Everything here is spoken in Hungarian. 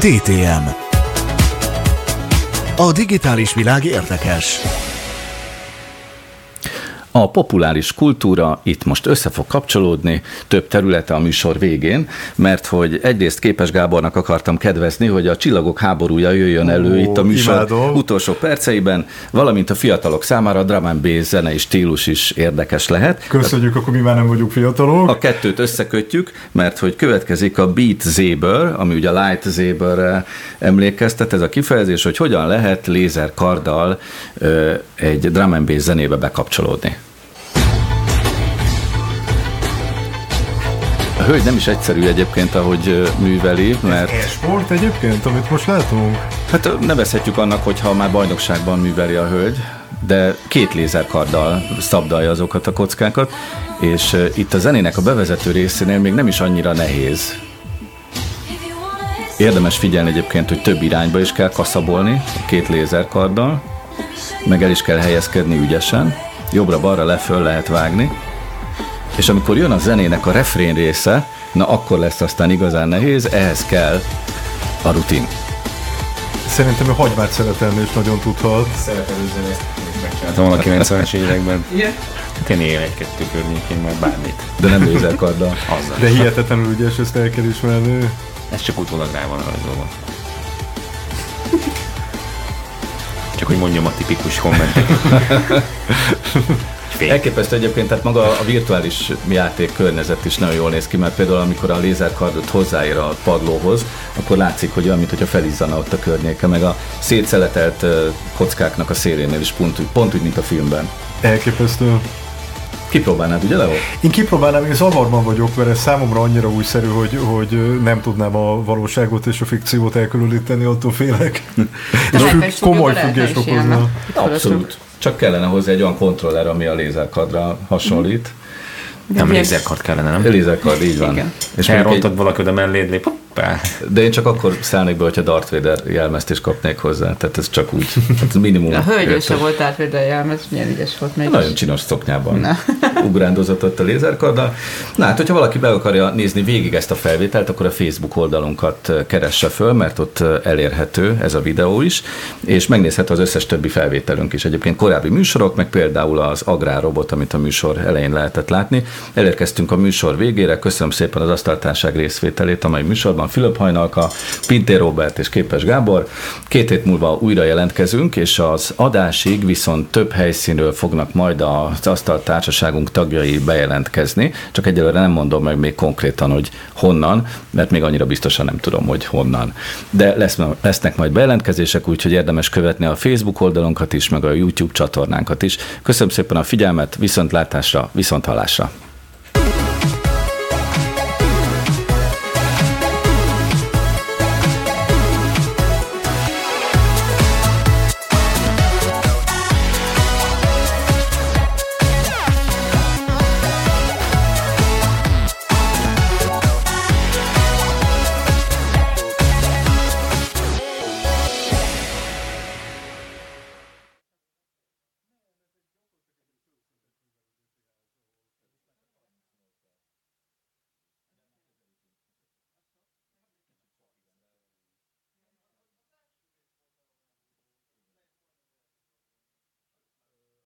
DTM A digitális világ érdekes. A populáris kultúra itt most össze fog kapcsolódni több területe a műsor végén, mert hogy egyrészt Képes Gábornak akartam kedvezni, hogy a csillagok háborúja jöjjön elő Ó, itt a műsor imádom. utolsó perceiben, valamint a fiatalok számára a drum and bass zenei stílus is érdekes lehet. Köszönjük, akkor mi már nem vagyunk fiatalok. A kettőt összekötjük, mert hogy következik a Beat Zaber, ami ugye a Light Zaberre emlékeztet, ez a kifejezés, hogy hogyan lehet lézerkarddal egy drum and bass zenébe bekapcsolódni. A hölgy nem is egyszerű egyébként, ahogy műveli, mert... Ez sport egyébként, amit most látunk? Hát nevezhetjük annak, hogyha már bajnokságban műveli a hölgy, de két lézerkarddal szabdalja azokat a kockákat, és itt a zenének a bevezető részénél még nem is annyira nehéz. Érdemes figyelni egyébként, hogy több irányba is kell kaszabolni a két lézerkarddal, meg el is kell helyezkedni ügyesen, jobbra-balra leföl lehet vágni, és amikor jön a zenének a refrén része, na akkor lesz aztán igazán nehéz, ehhez kell a rutin. Szerintem a hagymát szeretelni is nagyon tudhat. Szeretelő zenét megcsináltam volna 90-es években. Igen? Hát én él egy-kettő környékén már bármit. De nem lézerkarddal. Azzal. De hihetetlenül ügyes, ezt el kell ismerni. Ez csak utólag rá van rajzolva. Csak hogy mondjam a tipikus kommentet. fény. Elképesztő egyébként, tehát maga a virtuális játék környezet is nagyon jól néz ki, mert például amikor a lézerkardot hozzáér a padlóhoz, akkor látszik, hogy olyan, mintha felizzana ott a környéke, meg a szétszeletelt kockáknak a szélénél is pont, pont úgy, mint a filmben. Elképesztő. Kipróbálnád, ugye Leo? Én kipróbálnám, én zavarban vagyok, mert ez számomra annyira újszerű, hogy, hogy nem tudnám a valóságot és a fikciót elkülöníteni, attól félek. és komoly függés okozna. Abszolút. Csak kellene hozzá egy olyan kontroller, ami a lézerkadra hasonlít. Nem lézerkard kellene, nem? Lézerkard, így van. Igen. És elrontod egy... valaki oda melléd, lép, hoppá. De én csak akkor szállnék be, hogyha Darth Vader jelmezt is kapnék hozzá. Tehát ez csak úgy. Hát minimum. A hölgy se volt Darth Vader jelmez, milyen ügyes volt még. Nagyon csinos szoknyában. Na. Ugrándozott ott a lézerkarddal. Na hát, hogyha valaki be akarja nézni végig ezt a felvételt, akkor a Facebook oldalunkat keresse föl, mert ott elérhető ez a videó is, és megnézhet az összes többi felvételünk is. Egyébként korábbi műsorok, meg például az agrárrobot, amit a műsor elején lehetett látni. Elérkeztünk a műsor végére. Köszönöm szépen az asztaltárság részvételét, amely műsorban van Fülöp Hajnalka, Pintér Robert és Képes Gábor. Két hét múlva újra jelentkezünk, és az adásig viszont több helyszínről fognak majd az asztal társaságunk tagjai bejelentkezni, csak egyelőre nem mondom meg még konkrétan, hogy honnan, mert még annyira biztosan nem tudom, hogy honnan. De lesz, lesznek majd bejelentkezések, úgyhogy érdemes követni a Facebook oldalunkat is, meg a YouTube csatornánkat is. Köszönöm szépen a figyelmet, viszontlátásra, viszonthallásra!